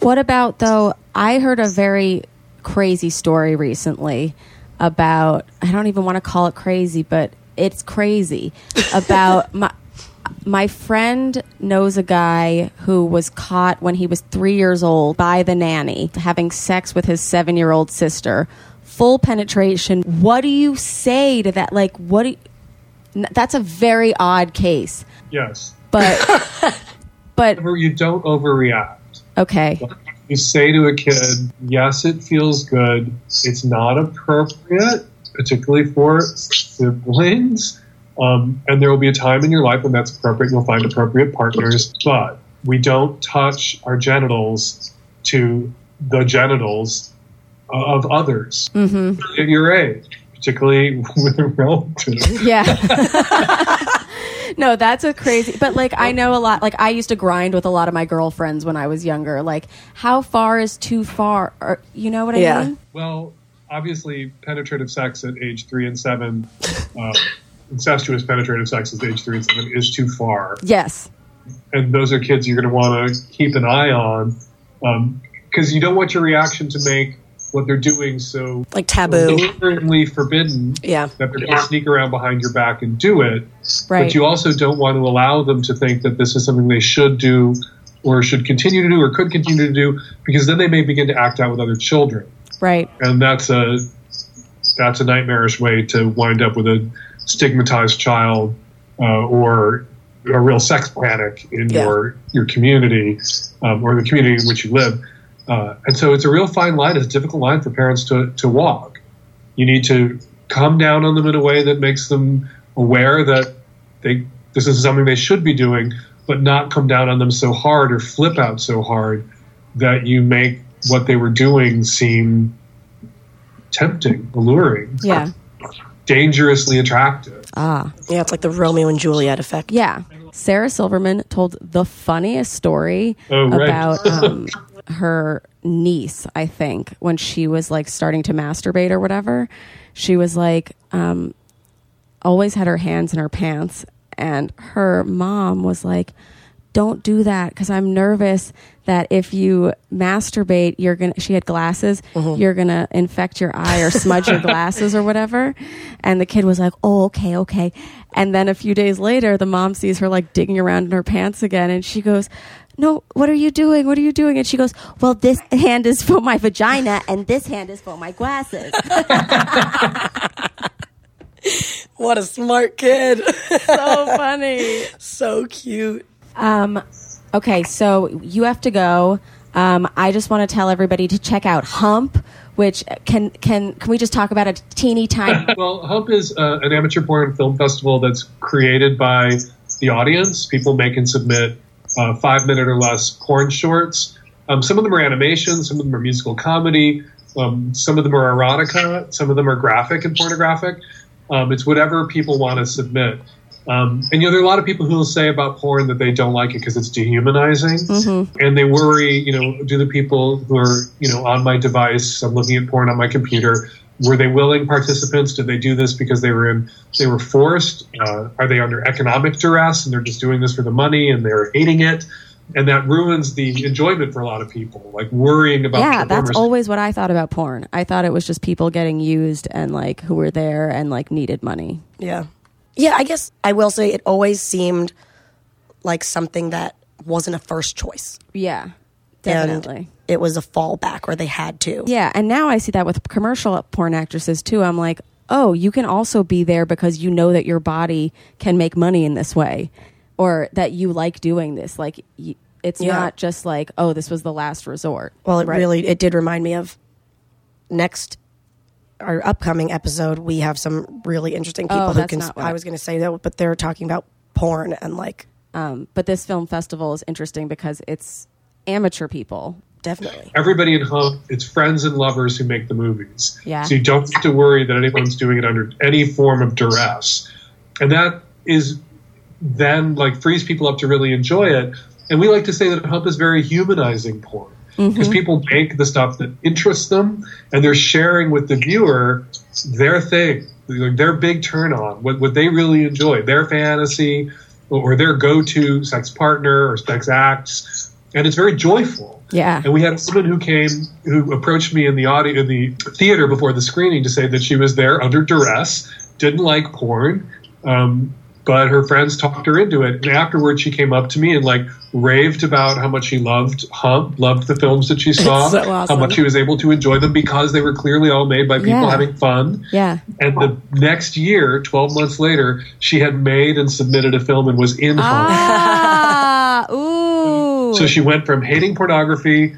What about though? I heard a very crazy story recently about. I don't even want to call it crazy, but it's crazy about [LAUGHS] my. My friend knows a guy who was caught when he was three years old by the nanny having sex with his seven year old sister. Full penetration. What do you say to that? Like, what do you, that's a very odd case. Yes. But, [LAUGHS] but, you don't overreact. okay. You say to a kid, yes, it feels good. It's not appropriate, particularly for siblings. Um, and there will be a time in your life when that's appropriate. You'll find appropriate partners, but we don't touch our genitals to the genitals of others Mm-hmm. at your age, particularly [LAUGHS] with a relative. Yeah. [LAUGHS] no, that's a crazy. But like, I know a lot. Like, I used to grind with a lot of my girlfriends when I was younger. Like, how far is too far? Or you know what I Yeah. mean? Well, obviously, penetrative sex at age three and seven, uh, incestuous penetrative sex at age three and seven is too far. Yes. and those are kids you're going to want to keep an eye on um, because you don't want your reaction to make what they're doing so Like taboo. inherently forbidden Yeah. that they're going to sneak around behind your back and do it. Right. But you also don't want to allow them to think that this is something they should do or should continue to do or could continue to do because then they may begin to act out with other children. right. And that's a that's a nightmarish way to wind up with a stigmatized child uh, or a real sex panic in Yeah. your your community um, or the community in which you live. Uh, and so it's a real fine line. It's a difficult line for parents to, to walk. You need to come down on them in a way that makes them aware that they this is something they should be doing, but not come down on them so hard or flip out so hard that you make what they were doing seem tempting, alluring, Yeah. Dangerously attractive. Ah. Yeah, it's like the Romeo and Juliet effect. Yeah. Sarah Silverman told the funniest story Oh, right. about [LAUGHS] um, her niece, I think, when she was like starting to masturbate or whatever. She was like, um, always had her hands in her pants. And her mom was like, don't do that because I'm nervous that if you masturbate, you're gonna. She had glasses. Mm-hmm. You're gonna infect your eye or smudge your [LAUGHS] glasses or whatever. And the kid was like, "Oh, okay, okay." And then a few days later, the mom sees her like digging around in her pants again, and she goes, "No, what are you doing? What are you doing?" And she goes, "Well, this hand is for my vagina, and this hand is for my glasses." [LAUGHS] What a smart kid. [LAUGHS] so funny. so cute. Um, okay, so you have to go. Um, I just want to tell everybody to check out Hump, which can can can we just talk about a teeny tiny? [LAUGHS] Well, Hump is uh, an amateur porn film festival that's created by the audience. People make and submit uh, five minute or less porn shorts. Um, some of them are animation, some of them are musical comedy, um, some of them are erotica, some of them are graphic and pornographic. Um, it's whatever people want to submit. Um, and you know, there are a lot of people who will say about porn that they don't like it because it's dehumanizing, and they worry. You know, do the people who are you know on my device? I'm looking at porn on my computer. Were they willing participants? Did they do this because they were in? They were forced. Uh, are they under economic duress and they're just doing this for the money and they're hating it? And that ruins the enjoyment for a lot of people, like worrying about. yeah, that's always what I thought about porn. I thought it was just people getting used and like who were there and like needed money. Yeah. Yeah, I guess I will say it always seemed like something that wasn't a first choice. Yeah, definitely. And it was a fallback or they had to. Yeah, and now I see that with commercial porn actresses too. I'm like, oh, you can also be there because you know that your body can make money in this way, or that you like doing this. Like, y it's Yeah. not just like, oh, this was the last resort. Well, it really it did remind me of next our upcoming episode. We have some really interesting people Oh, who can. I I- was going to say that, but they're talking about porn and like Um, but this film festival is interesting because it's amateur people. definitely. everybody in Hump, it's friends and lovers who make the movies. Yeah. So you don't have to worry that anyone's doing it under any form of duress. And that is then like frees people up to really enjoy it. And we like to say that Hump is very humanizing porn. Because people make the stuff that interests them and they're sharing with the viewer their thing, their big turn on, what, what they really enjoy, their fantasy or their go to sex partner or sex acts. And it's very joyful. Yeah. And we had a woman who came, who approached me in the audio, in the theater before the screening to say that she was there under duress, didn't like porn, um, but her friends talked her into it. And afterwards, she came up to me and like raved about how much she loved Hump, loved the films that she saw, so awesome. how much she was able to enjoy them because they were clearly all made by people Yeah. having fun. Yeah. And the next year, 12 months later, she had made and submitted a film and was in Hump. Ah, [LAUGHS] ooh. So she went from hating pornography,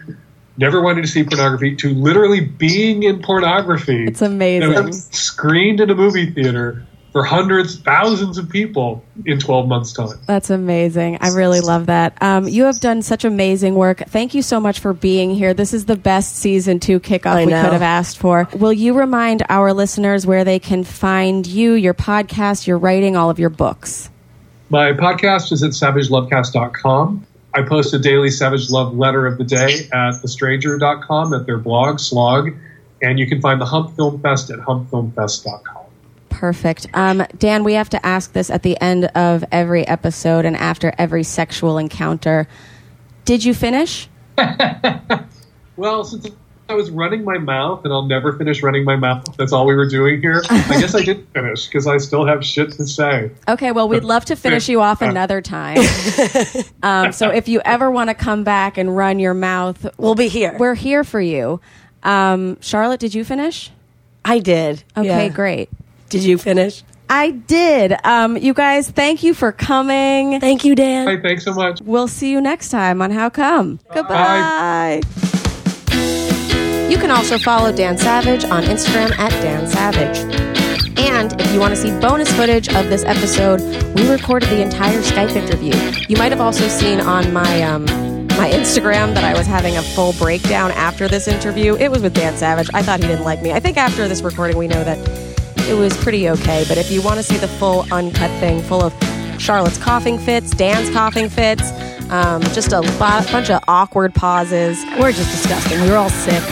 never wanting to see pornography, to literally being in pornography. It's amazing. Screened in a movie theater for hundreds, thousands of people in 12 months' time. That's amazing. I really love that. Um, you have done such amazing work. Thank you so much for being here. This is the best season two kickoff I we know. could have asked for. Will you remind our listeners where they can find you, your podcast, your writing, all of your books? My podcast is at savagelovecast.com. I post a daily Savage Love letter of the day at thestranger.com at their blog, Slog. And you can find the Hump Film Fest at humpfilmfest.com. Perfect. Um, Dan, we have to ask this at the end of every episode and after every sexual encounter. Did you finish? [LAUGHS] Well, since I was running my mouth, and I'll never finish running my mouth. That's all we were doing here. I guess I did finish because I still have shit to say. Okay, well, we'd love to finish you off another time. Um, so if you ever want to come back and run your mouth, We'll be here. we're here for you. Um, Charlotte, did you finish? I did. Okay, Yeah. great. Did you finish? I did. Um, you guys, thank you for coming. Thank you, Dan. Hey, thanks so much. We'll see you next time on How Cum. Goodbye. You can also follow Dan Savage on Instagram at Dan Savage. And if you want to see bonus footage of this episode, we recorded the entire Skype interview. You might have also seen on my um, my Instagram that I was having a full breakdown after this interview. It was with Dan Savage. I thought he didn't like me. I think after this recording, we know that it was pretty okay. But if you want to see the full uncut thing, full of Charlotte's coughing fits, Dan's coughing fits, um, just a bu- bunch of awkward pauses, We're just disgusting. We were all sick.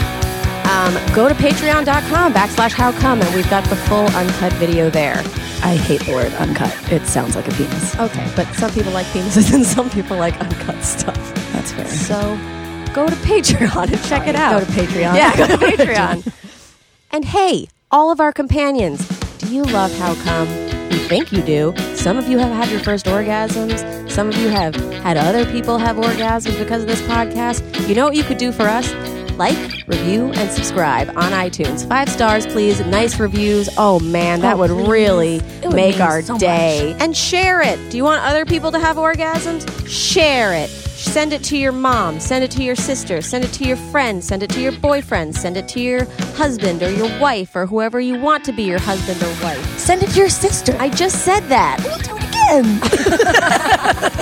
um, go to patreon.com backslash how cum, and we've got the full uncut video there. I hate the word uncut. It sounds like a penis. Okay, but some people like penises [LAUGHS] and some people like uncut stuff. That's fair. So go to Patreon and check it out. Go to Patreon. Yeah, go to Patreon. [LAUGHS] and hey, all of our Cumpanions, do you love How Cum? We think you do. Some of you have had your first orgasms. Some of you have had other people have orgasms because of this podcast. You know what you could do for us? Like, review, and subscribe on iTunes. Five stars, please. Nice reviews. Oh man, that Oh, would please. really would make our so much. day. And share it. Do you want other people to have orgasms? Share it. Send it to your mom. Send it to your sister. Send it to your friend. Send it to your boyfriend. Send it to your husband or your wife or whoever you want to be your husband or wife. Send it to your sister. I just said that. will do it again.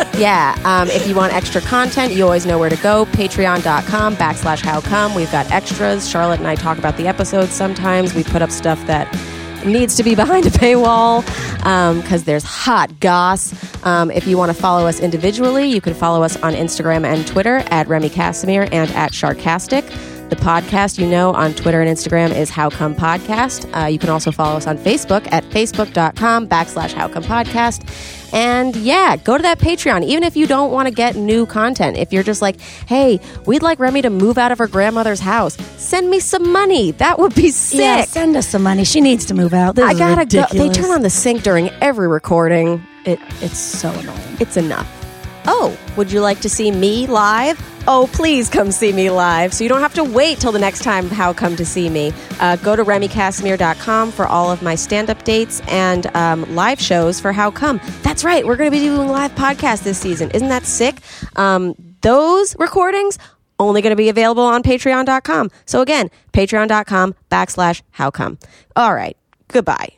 [LAUGHS] Yeah. Um, if you want extra content, you always know where to go. Patreon.com backslash how cum. We've got extras. Charlotte and I talk about the episodes sometimes. We put up stuff that needs to be behind a paywall because there's hot goss. Um, if you want to follow us individually, you can follow us on Instagram and Twitter at Remy Kassimir and at Charkasstic. The podcast you know on Twitter and Instagram is How Cum Podcast. Uh, you can also follow us on Facebook at facebook.com backslash How Cum Podcast. And yeah, go to that Patreon. Even if you don't want to get new content, if you're just like, hey, we'd like Remy to move out of her grandmother's house, send me some money. That would be sick. Yeah, send us some money. She needs to move out. This I gotta go. They turn on the sink during every recording. it. It's so annoying. It's enough. Oh, would you like to see me live? Oh, please come see me live. So you don't have to wait till the next time How Come to See Me. Uh, go to RemyKassimir.com for all of my stand up dates and um, live shows for How Cum. That's right, we're going to be doing live podcasts this season. Isn't that sick? Um, those recordings only going to be available on Patreon.com. So again, Patreon.com backslash How Cum. All right, goodbye.